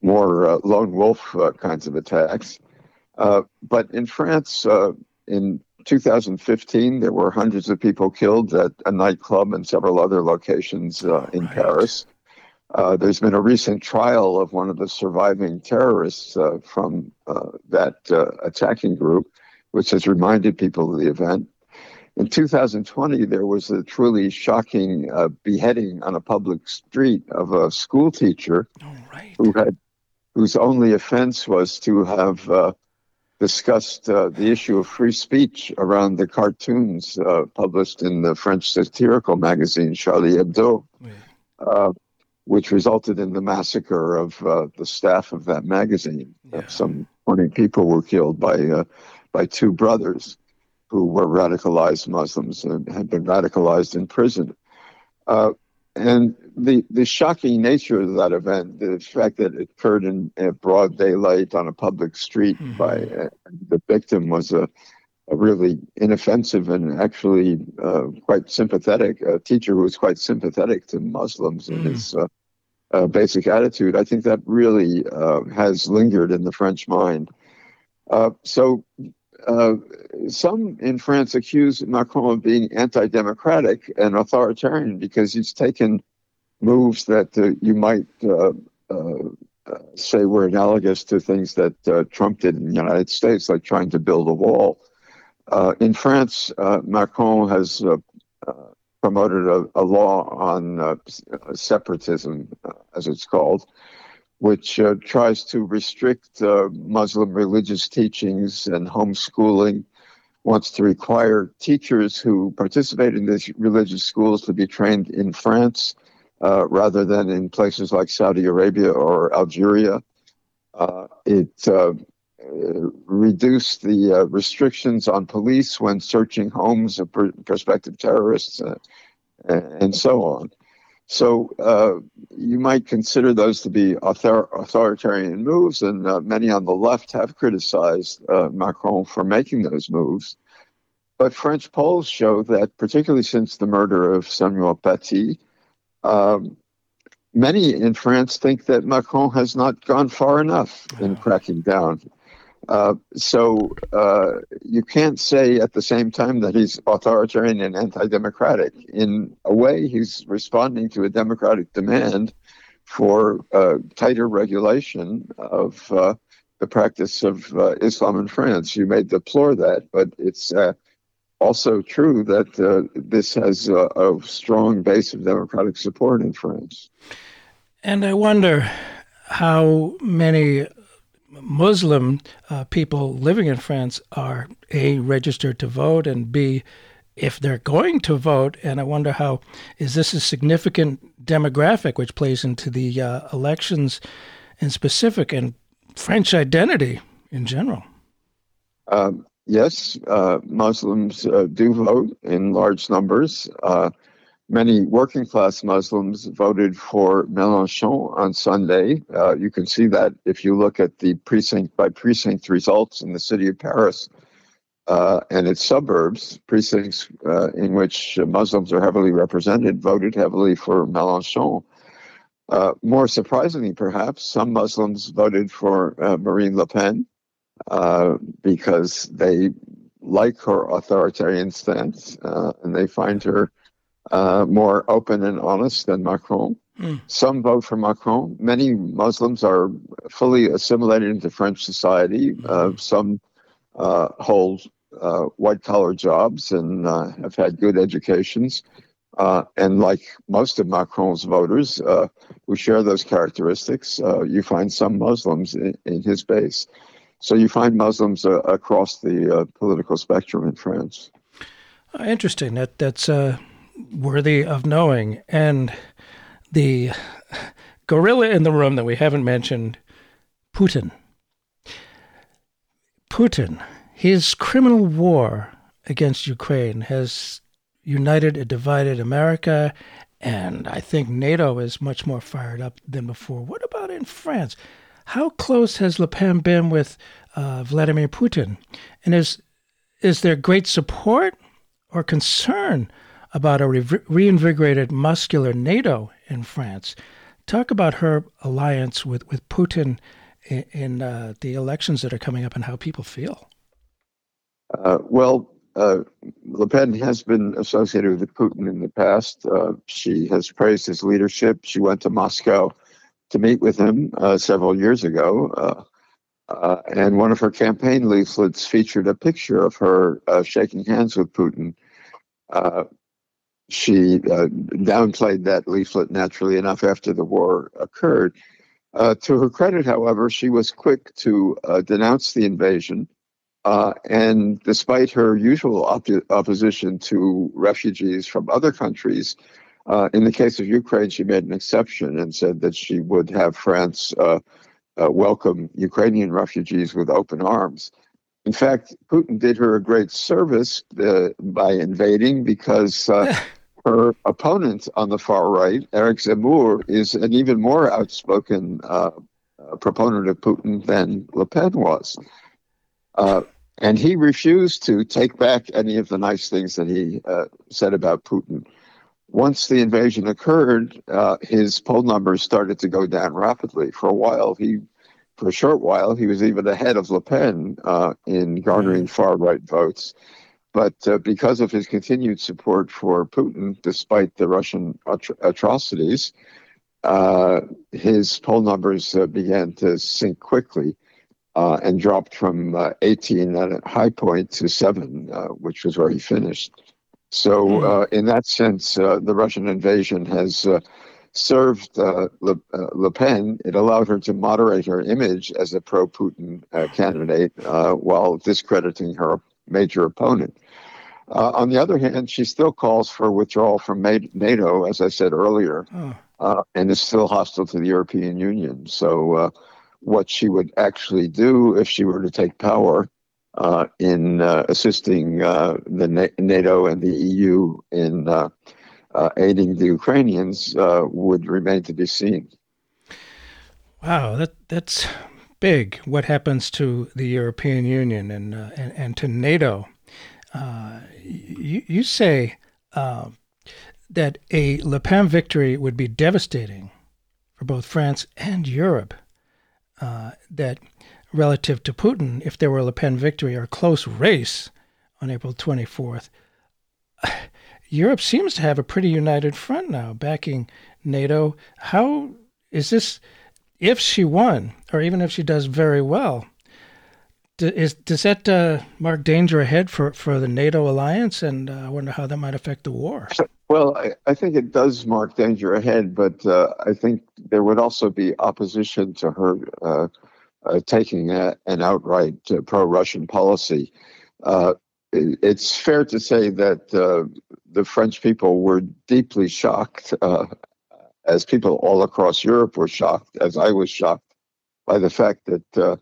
more uh, lone wolf kinds of attacks. but in France, in 2015, there were hundreds of people killed at a nightclub and several other locations uh, in right. Paris. Uh, there's been a recent trial of one of the surviving terrorists uh, from uh, that uh, attacking group, which has reminded people of the event. In 2020, there was a truly shocking uh, beheading on a public street of a school teacher right. who had whose only offense was to have discussed uh, the issue of free speech around the cartoons uh, published in the French satirical magazine Charlie Hebdo, uh, which resulted in the massacre of uh, the staff of that magazine. Yeah. Some 20 people were killed by uh, by two brothers who were radicalized Muslims and had been radicalized in prison. Uh, and the the shocking nature of that event, the fact that it occurred in, in broad daylight on a public street Mhm. by uh, the victim was a, a really inoffensive and actually uh, quite sympathetic a teacher who was quite sympathetic to Muslims in Mm. his uh, uh, basic attitude. I think that really uh, has lingered in the French mind. Uh, so. Uh, some in France accuse Macron of being anti-democratic and authoritarian because he's taken moves that uh, you might uh, uh, say were analogous to things that uh, Trump did in the United States, like trying to build a wall. In France, Macron has promoted a, a law on separatism, as it's called, which uh, tries to restrict uh, Muslim religious teachings and homeschooling, wants to require teachers who participate in these religious schools to be trained in France uh, rather than in places like Saudi Arabia or Algeria. Uh, it uh, reduced the restrictions on police when searching homes of pr- prospective terrorists and so on. So uh, you might consider those to be author- authoritarian moves, and uh, many on the left have criticized uh, Macron for making those moves. But French polls show that, particularly since the murder of Samuel Paty, um, many in France think that Macron has not gone far enough in cracking down. Uh, so uh, you can't say at the same time that he's authoritarian and anti-democratic. In a way, he's responding to a democratic demand for uh, tighter regulation of uh, the practice of uh, Islam in France. You may deplore that, but it's uh, also true that uh, this has a, a strong base of democratic support in France. And I wonder how many Muslim uh, people living in France are A, registered to vote, and B, if they're going to vote. And I wonder how is this a significant demographic which plays into the uh, elections in specific and French identity in general? Um, yes, uh, Muslims uh, do vote in large numbers. Uh, many working class Muslims voted for Mélenchon on Sunday. Uh, you can see that if you look at the precinct by precinct results in the city of Paris uh, and its suburbs, precincts uh, in which Muslims are heavily represented voted heavily for Mélenchon. More surprisingly, perhaps, some Muslims voted for Marine Le Pen uh, because they like her authoritarian stance uh, and they find her uh, more open and honest than Macron. Hmm. Some vote for Macron. Many Muslims are fully assimilated into French society. Uh, some uh, hold uh, white collar jobs and uh, have had good educations. Uh, and like most of Macron's voters uh, who share those characteristics, uh, you find some Muslims in, in his base. So you find Muslims uh, across the uh, political spectrum in France. Uh, Interesting. That that's uh, worthy of knowing. And the gorilla in the room that we haven't mentioned, Putin. Putin, his criminal war against Ukraine has united a divided America, and I think NATO is much more fired up than before. What about in France? How close has Le Pen been with uh, Vladimir Putin? And is is there great support or concern about a re- reinvigorated muscular NATO in France? Talk about her alliance with, with Putin in, in uh, the elections that are coming up and how people feel. Uh, well, uh, Le Pen has been associated with Putin in the past. Uh, she has praised his leadership. She went to Moscow to meet with him uh, several years ago. Uh, uh, and one of her campaign leaflets featured a picture of her uh, shaking hands with Putin. Uh, she downplayed that leaflet naturally enough after the war occurred. To her credit, however, she was quick to denounce the invasion Uh, and despite her usual op- opposition to refugees from other countries, uh, in the case of Ukraine, she made an exception and said that she would have France uh, uh welcome Ukrainian refugees with open arms. In fact, Putin did her a great service uh, by invading because uh, [LAUGHS] her opponent on the far right, Eric Zemmour, is an even more outspoken proponent of Putin than Le Pen was. Uh, and he refused to take back any of the nice things that he uh, said about Putin. Once the invasion occurred, uh, his poll numbers started to go down rapidly. For a while, he, for a short while, he was even ahead of Le Pen uh, in garnering far right votes. But uh, because of his continued support for Putin, despite the Russian atro- atrocities, uh, his poll numbers began to sink quickly uh, and dropped from uh, 18 at a high point to seven, uh, which was where he finished. So, hmm. uh, in that sense, uh, the Russian invasion has uh, served Le, Le, Pen. It allowed her to moderate her image as a pro Putin candidate while discrediting her major opponent. on the other hand, she still calls for withdrawal from NATO, as I said earlier, oh. and is still hostile to the European Union. So, what she would actually do if she were to take power uh, in uh, assisting uh, the NATO and the EU in uh, uh, aiding the Ukrainians would remain to be seen. Wow, that that's big. What happens to the European Union and and, and, to NATO? you, you say that a Le Pen victory would be devastating for both France and Europe uh, that relative to Putin, if there were a Le Pen victory or a close race on April 24th, [SIGHS] Europe seems to have a pretty united front now, backing NATO. How is this, if she won, or even if she does very well, is, does that uh, mark danger ahead for, for the NATO alliance? And uh, I wonder how that might affect the war. Well, I, I think it does mark danger ahead, but uh, I think there would also be opposition to her uh, taking a, an outright uh, pro Russian policy. Uh, it's fair to say that uh, the French people were deeply shocked, as people all across Europe were shocked, as I was shocked by the fact that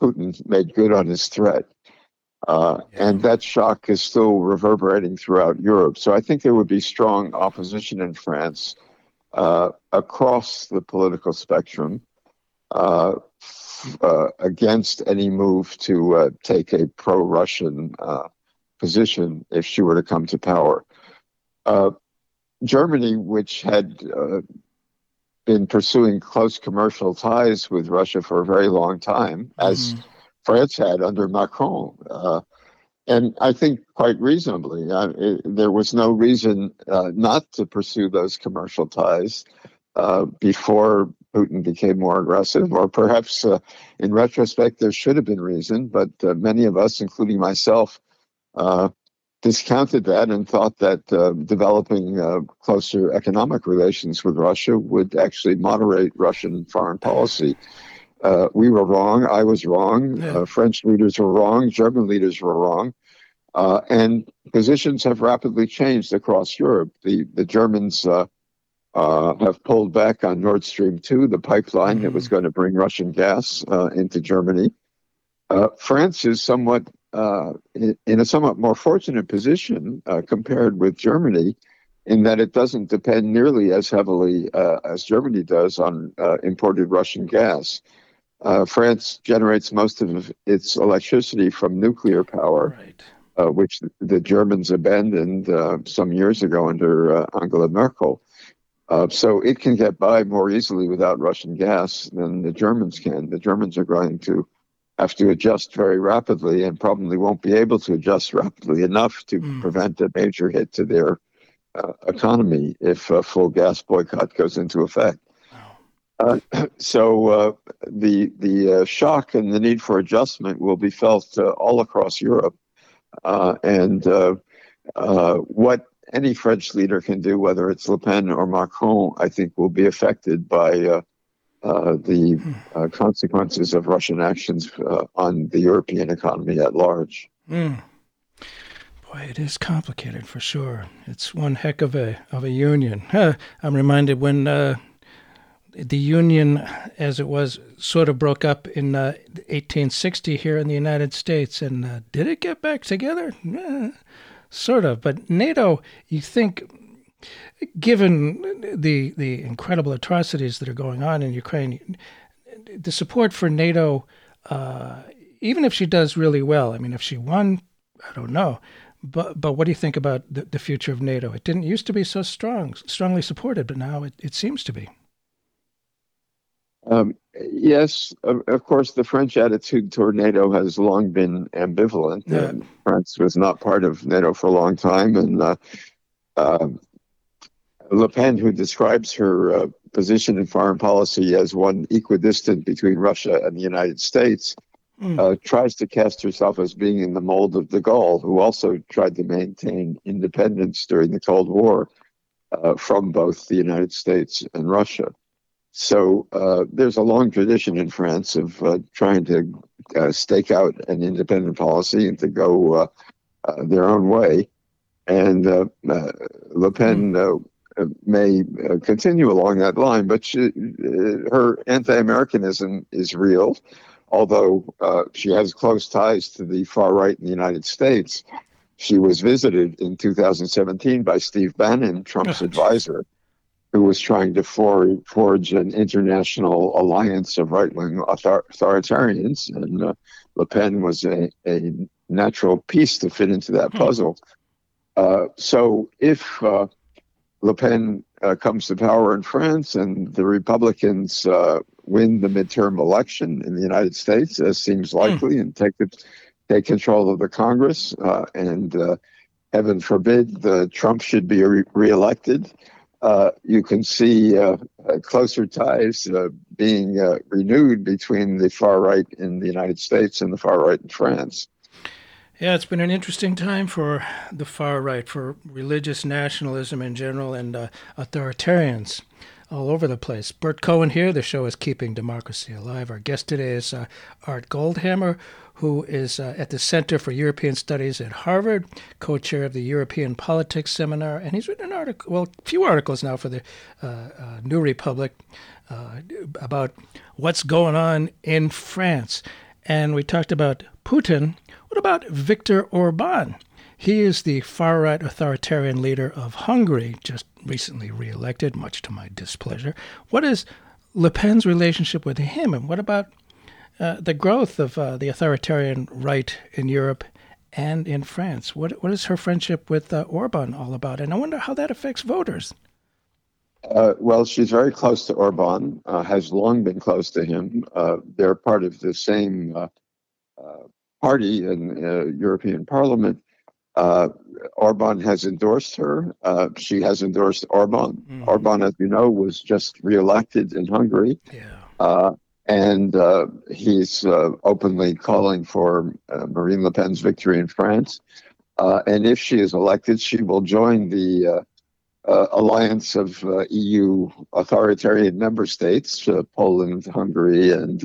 Putin made good on his threat. Uh, and that shock is still reverberating throughout Europe. So I think there would be strong opposition in France uh, across the political spectrum uh, uh against any move to uh, take a pro Russian uh, position if she were to come to power. Germany, which had been pursuing close commercial ties with Russia for a very long time, as mm France had under Macron. Uh, and I think quite reasonably, uh, it, there was no reason uh, not to pursue those commercial ties uh, before Putin became more aggressive, or perhaps uh, in retrospect, there should have been reason, but uh, many of us, including myself, discounted that and thought that developing closer economic relations with Russia would actually moderate Russian foreign policy. Uh, we were wrong. I was wrong. Yeah. Uh, French leaders were wrong. German leaders were wrong. Uh, and positions have rapidly changed across Europe. The, the Germans uh, uh, have pulled back on Nord Stream 2, the pipeline mm-hmm. that was mm. going to bring Russian gas uh, into Germany. France is somewhat in, in, a somewhat more fortunate position compared with Germany in that it doesn't depend nearly as heavily as Germany does on imported Russian gas. Uh, France generates most of its electricity from nuclear power, right. uh, which the Germans abandoned uh, some years ago under uh, Angela Merkel. Uh, so it can get by more easily without Russian gas than the Germans can. The Germans are going to have to adjust very rapidly and probably won't be able to adjust rapidly enough to mm. prevent a major hit to their uh, economy if a full gas boycott goes into effect. Uh, [CLEARS THROAT] so uh, the the uh, shock and the need for adjustment will be felt uh, all across Europe, uh, and uh, what any French leader can do, whether it's Le Pen or Macron, I think will be affected by uh, the uh, consequences of Russian actions uh, on the European economy at large. Mm. Boy, it is complicated for sure. It's one heck of a of a union. [LAUGHS] Huh. I'm reminded when uh, the union, as it was, sort of broke up in 1860 uh, here in the United States, and uh, did it get back together? Eh, sort of. But NATO, you think given the the incredible atrocities that are going on in Ukraine, the support for NATO, uh, even if she does really well, I mean, if she won, I don't know. But but what do you think about the, the future of NATO? It didn't used to be so strong, strongly supported, but now it, it seems to be. Um, yes, of, of, course, the French attitude toward NATO has long been ambivalent. Yeah. France was not part of NATO for a long time, and uh, uh, Le Pen, who describes her uh, position in foreign policy as one equidistant between Russia and the United States, mm. uh, tries to cast herself as being in the mold of de Gaulle, who also tried to maintain independence during the Cold War uh, from both the United States and Russia. So uh, there's a long tradition in France of uh, trying to uh, stake out an independent policy and to go their own way. And Le Pen hmm may uh, continue along that line, but she, uh, her anti-Americanism is real. Although uh, she has close ties to the far right in the United States, she was visited in 2017 by Steve Bannon, Trump's advisor, who was trying to for, forge an international alliance of right-wing author- authoritarians, and uh, Le Pen was a, a natural piece to fit into that hmm. puzzle. Uh, so if uh, Le Pen uh, comes to power in France and the Republicans uh, win the midterm election in the United States, as seems hmm. likely, mm. and take the, take control of the Congress, uh, and uh, heaven forbid the Trump should be re- reelected. Uh, you can see uh, closer ties being renewed between the far right in the United States and the far right in France. Yeah, it's been an interesting time for the far right, for religious nationalism in general, and uh, authoritarians all over the place. Bert Cohen here. The show is Keeping Democracy Alive. Our guest today is uh, Art Goldhammer, who is uh, at the Center for European Studies at Harvard, co chair of the European Politics Seminar, and he's written an article, well, a few articles now for the uh, uh, New Republic uh, about what's going on in France. And we talked about Putin what about Viktor Orban? He is the far right authoritarian leader of Hungary, just recently re-elected, much to my displeasure. What is Le Pen's relationship with him, and what about uh, the growth of uh, the authoritarian right in Europe and in France? What what is her friendship with uh, Orban all about? And I wonder how that affects voters. Uh, well, she's very close to Orban, uh, has long been close to him. Uh, they're part of the same party in European Parliament. Uh, Orban has endorsed her. Uh, she has endorsed Orban. Mm-hmm. Orban, as you know, was just reelected in Hungary. Yeah. Uh, and uh, he's uh, openly calling for Marine Le Pen's victory in France. and if she is elected, she will join the alliance of EU authoritarian member states, Poland, Hungary, and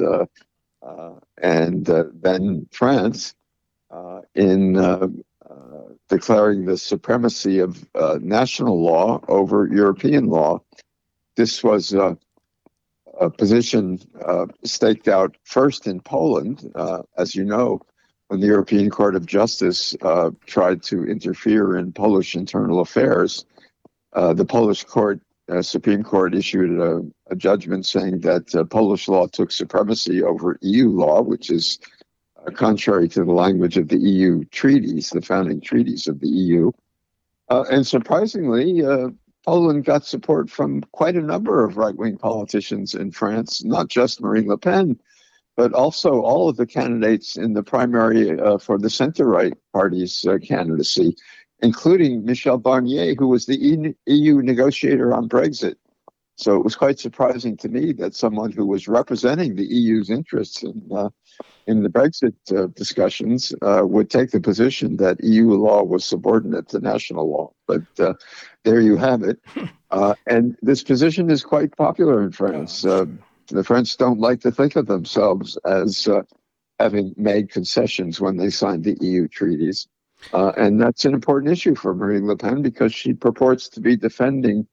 uh, and uh, then France uh, in declaring the supremacy of national law over European law. This was a position staked out first in Poland, as you know, when the European Court of Justice uh, tried to interfere in Polish internal affairs, uh, the Polish court uh, Supreme Court issued a, a judgment saying that uh, Polish law took supremacy over EU law, which is uh, contrary to the language of the EU treaties, the founding treaties of the EU. Uh, and surprisingly, uh, Poland got support from quite a number of right wing politicians in France, not just Marine Le Pen, but also all of the candidates in the primary uh, for the center right party's candidacy including Michel Barnier, who was the EU negotiator on Brexit. So it was quite surprising to me that someone who was representing the EU's interests in uh, in the Brexit uh, discussions uh, would take the position that EU law was subordinate to national law. But uh, there you have it. [LAUGHS] Uh, and this position is quite popular in France. Uh, the French don't like to think of themselves as uh, having made concessions when they signed the EU treaties. Uh, and that's an important issue for Marine Le Pen because she purports to be defending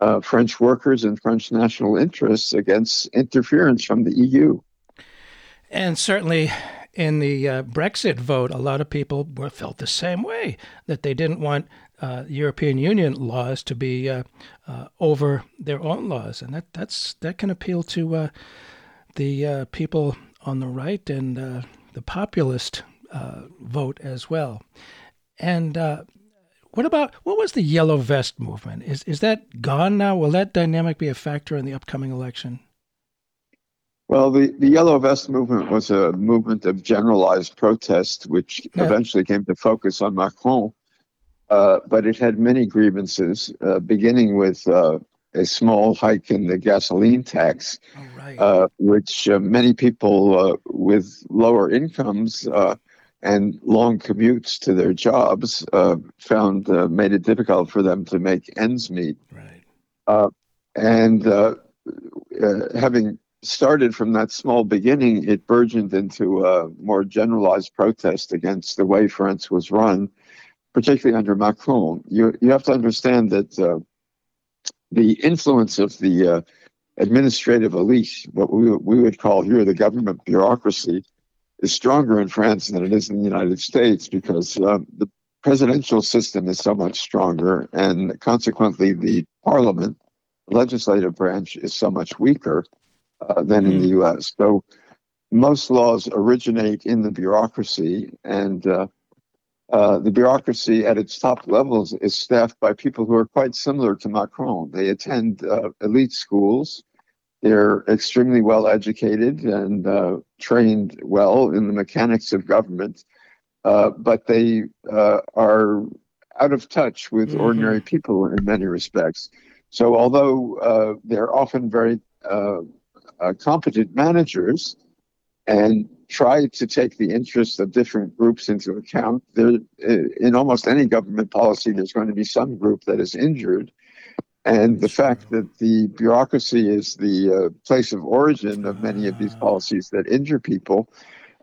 uh, French workers and French national interests against interference from the EU. And certainly in the uh, Brexit vote, a lot of people were, felt the same way that they didn't want uh, European Union laws to be uh, uh, over their own laws, and that that's that can appeal to uh, the uh, people on the right and the populist vote as well. And what about what was the yellow vest movement? Is is that gone now? Will that dynamic be a factor in the upcoming election? Well, the, the Yellow Vest movement was a movement of generalized protest, which yeah. eventually came to focus on Macron. Uh, but it had many grievances, uh, beginning with uh, a small hike in the gasoline tax, oh, right. Uh, which uh, many people uh, with lower incomes and long commutes to their jobs uh, found uh, made it difficult for them to make ends meet. Right. Uh, and having started from that small beginning, it burgeoned into a more generalized protest against the way France was run, particularly under Macron. You, you have to understand that uh, the influence of the uh, administrative elite, what we, we would call here the government bureaucracy, is stronger in France than it is in the United States because uh, the presidential system is so much stronger, and consequently, the parliament, legislative branch, is so much weaker uh, than in the hmm. U.S. So most laws originate in the bureaucracy, and uh, uh, the bureaucracy at its top levels is staffed by people who are quite similar to Macron. They attend uh, elite schools. They're extremely well educated and uh, trained well in the mechanics of government, uh, but they are out of touch with mm-hmm. ordinary people in many respects. So, although they're often very uh, competent managers and try to take the interests of different groups into account. There, uh, in almost any government policy, there's going to be some group that is injured. And the fact that the bureaucracy is the uh, place of origin of many of these policies that injure people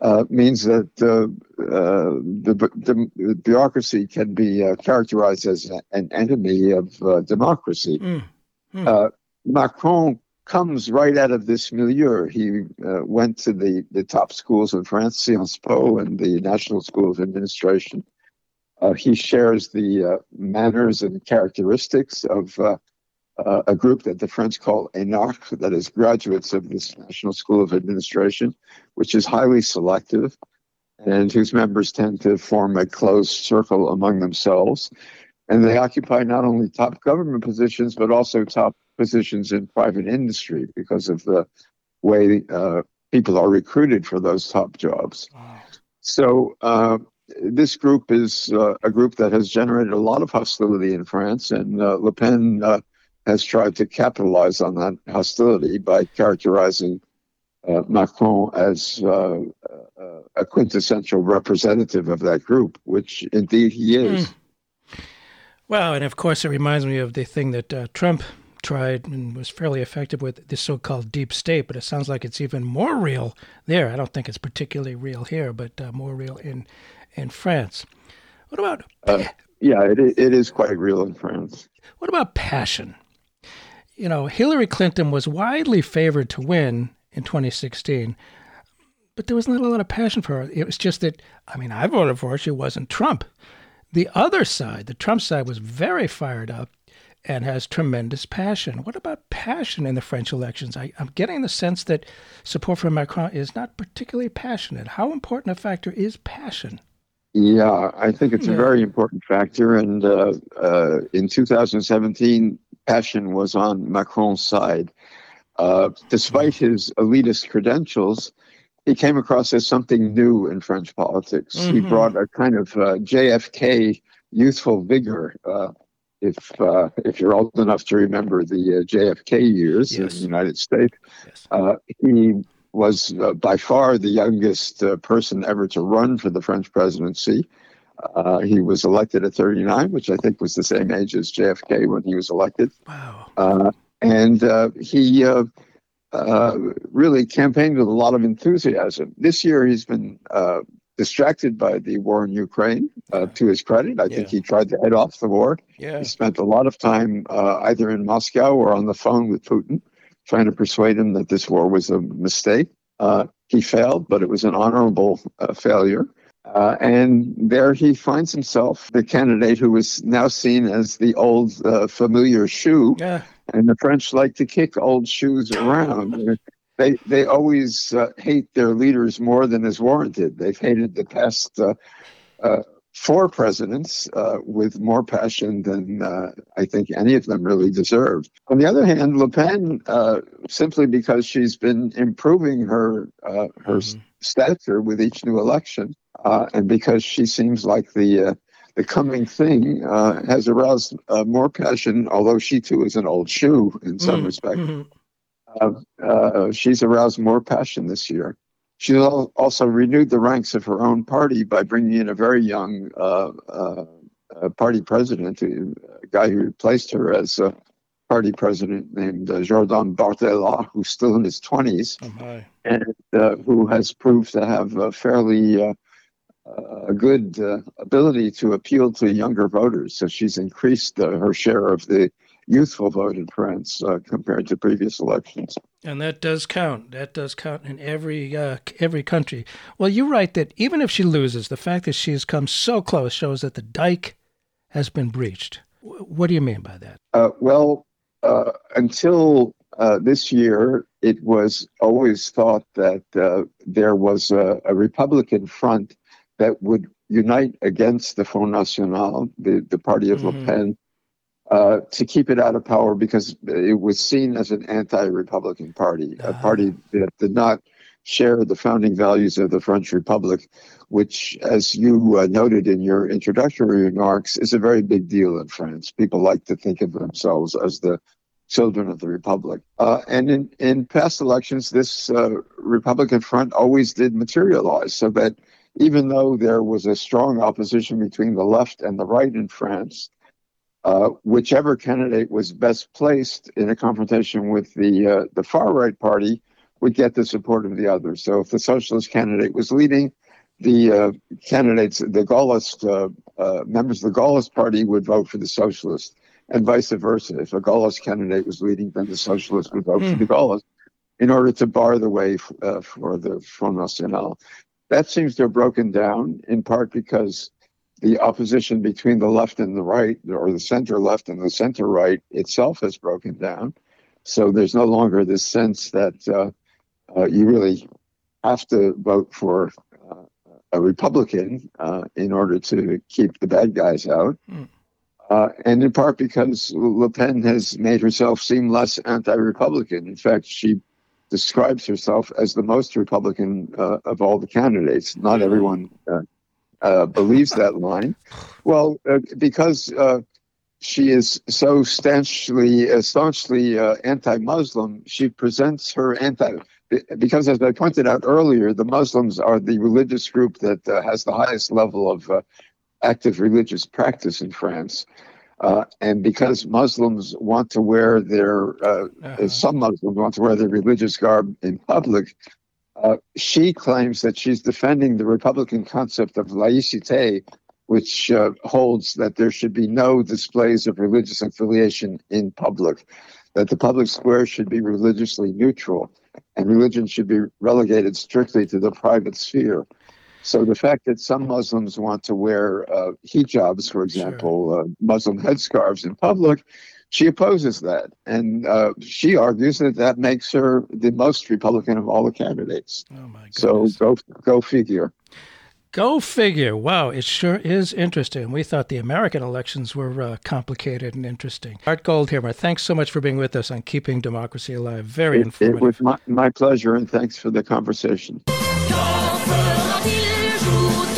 uh, means that uh, the, the, bureaucracy can be uh, characterized as an enemy of democracy. Mm. Mm. Macron comes right out of this milieu. He uh, went to the, the top schools in France, Sciences Po and the National School of Administration. Uh, he shares the uh, manners and characteristics of uh, uh, a group that the French call énarques, that is graduates of this National School of Administration, which is highly selective and whose members tend to form a closed circle among themselves. And they occupy not only top government positions, but also top positions in private industry because of the way uh, people are recruited for those top jobs. Wow. So uh, this group is uh, a group that has generated a lot of hostility in France, and uh, Le Pen uh, has tried to capitalize on that hostility by characterizing uh, Macron as a quintessential representative of that group, which indeed he is. Mm. Well, and of course, it reminds me of the thing that Trump tried and was fairly effective with the so-called deep state, but it sounds like it's even more real there. I don't think it's particularly real here, but uh, more real in in France. What about? Uh, yeah, it it is quite real in France. What about passion? You know, Hillary Clinton was widely favored to win in 2016, but there was not a lot of passion for her. It was just that I mean, I voted for her. She wasn't Trump. The other side, the Trump side, was very fired up and has tremendous passion. What about passion in the French elections? I, am getting the sense that support for Macron is not particularly passionate. How important a factor is passion? Yeah, I think it's a very important factor. And uh, uh, in 2017, passion was on Macron's side. Uh, despite his elitist credentials, he came across as something new in French politics. Mm-hmm. He brought a kind of uh, JFK youthful vigor uh, if uh, if you're old enough to remember the uh, JFK years yes. in the United States, yes. uh, he was uh, by far the youngest uh, person ever to run for the French presidency. Uh, he was elected at 39, which I think was the same age as JFK when he was elected. Wow! and he uh, really campaigned with a lot of enthusiasm. This year, he's been uh, distracted by the war in Ukraine. Uh, to his credit, I yeah. think he tried to head off the war. Yeah. He spent a lot of time uh, either in Moscow or on the phone with Putin, trying to persuade him that this war was a mistake. Uh, he failed, but it was an honorable uh, failure. Uh, and there he finds himself the candidate who is now seen as the old uh, familiar shoe. Yeah. And the French like to kick old shoes around. they they always uh, hate their leaders more than is warranted. They've hated the past uh, uh, four presidents uh, with more passion than uh, I think any of them really deserved. On the other hand, Le Pen, uh, simply because she's been improving her her mm-hmm. stature with each new election, and because she seems like the the coming thing has aroused more passion, although she too is an old shoe in some mm-hmm. respects. Mm-hmm uh, uh, she's aroused more passion this year. She's also renewed the ranks of her own party by bringing in a very young uh, uh, uh party president, a guy who replaced her as a party president named uh, Jordan Bardella, who's still in his 20s, oh and who has proved to have a fairly a good ability to appeal to younger voters. So she's increased her share of the youthful vote in France uh, compared to previous elections. And that does count. That does count in every uh, every country. Well, you write that even if she loses, the fact that she has come so close shows that the dike has been breached. What do you mean by that? Uh, well, uh, until uh, this year, it was always thought that uh, there was a, a Republican front that would unite against the Front National, the, the party of mm-hmm. Le Pen, uh, to keep it out of power because it was seen as an anti-Republican party, uh-huh. a ah. party that did not share the founding values of the French Republic, which, as you uh, noted in your introductory remarks, is a very big deal in France. People like to think of themselves as the children of the Republic. Uh, and in, in past elections, this uh, Republican front always did materialize, so that even though there was a strong opposition between the left and the right in France, uh, whichever candidate was best placed in a confrontation with the uh, the far right party would get the support of the others. So if the socialist candidate was leading, the uh, candidates, the Gaullist uh, uh, members of the Gaullist party would vote for the socialist, and vice versa. If a Gaullist candidate was leading, then the socialist would vote mm. for the hmm. Gaullist in order to bar the way f- for the Front National. That seems to have broken down in part because the opposition between the left and the right, or the center left and the center right itself has broken down. So there's no longer this sense that uh, uh, you really have to vote for uh, a Republican uh, in order to keep the bad guys out. Mm. and in part because Le Pen has made herself seem less anti Republican. In fact, she describes herself as the most Republican uh, of all the candidates. Not everyone uh, believes that line? Well, uh, because uh, she is so staunchly, uh, staunchly uh, anti-Muslim, she presents her anti. Because, as I pointed out earlier, the Muslims are the religious group that uh, has the highest level of active religious practice in France. And because Muslims want to wear their, uh-huh. some Muslims want to wear their religious garb in public, uh, she claims that she's defending the Republican concept of laïcité, which uh, holds that there should be no displays of religious affiliation in public, that the public square should be religiously neutral, and religion should be relegated strictly to the private sphere. So the fact that some Muslims want to wear uh, hijabs, for example, sure. uh, Muslim headscarves in public, she opposes that, and uh, she argues that that makes her the most Republican of all the candidates. Oh my goodness. So go go figure. Go figure. Wow, it sure is interesting. We thought the American elections were uh, complicated and interesting. Art Goldhammer, thanks so much for being with us on Keeping Democracy Alive. Very it, informative. It was my, my pleasure, and thanks for the conversation. Qu'il se posait